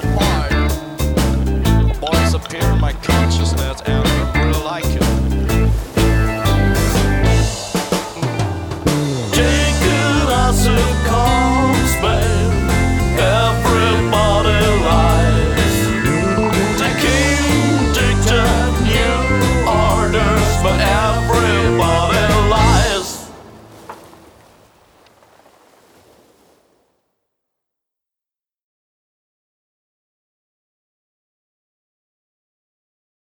so far.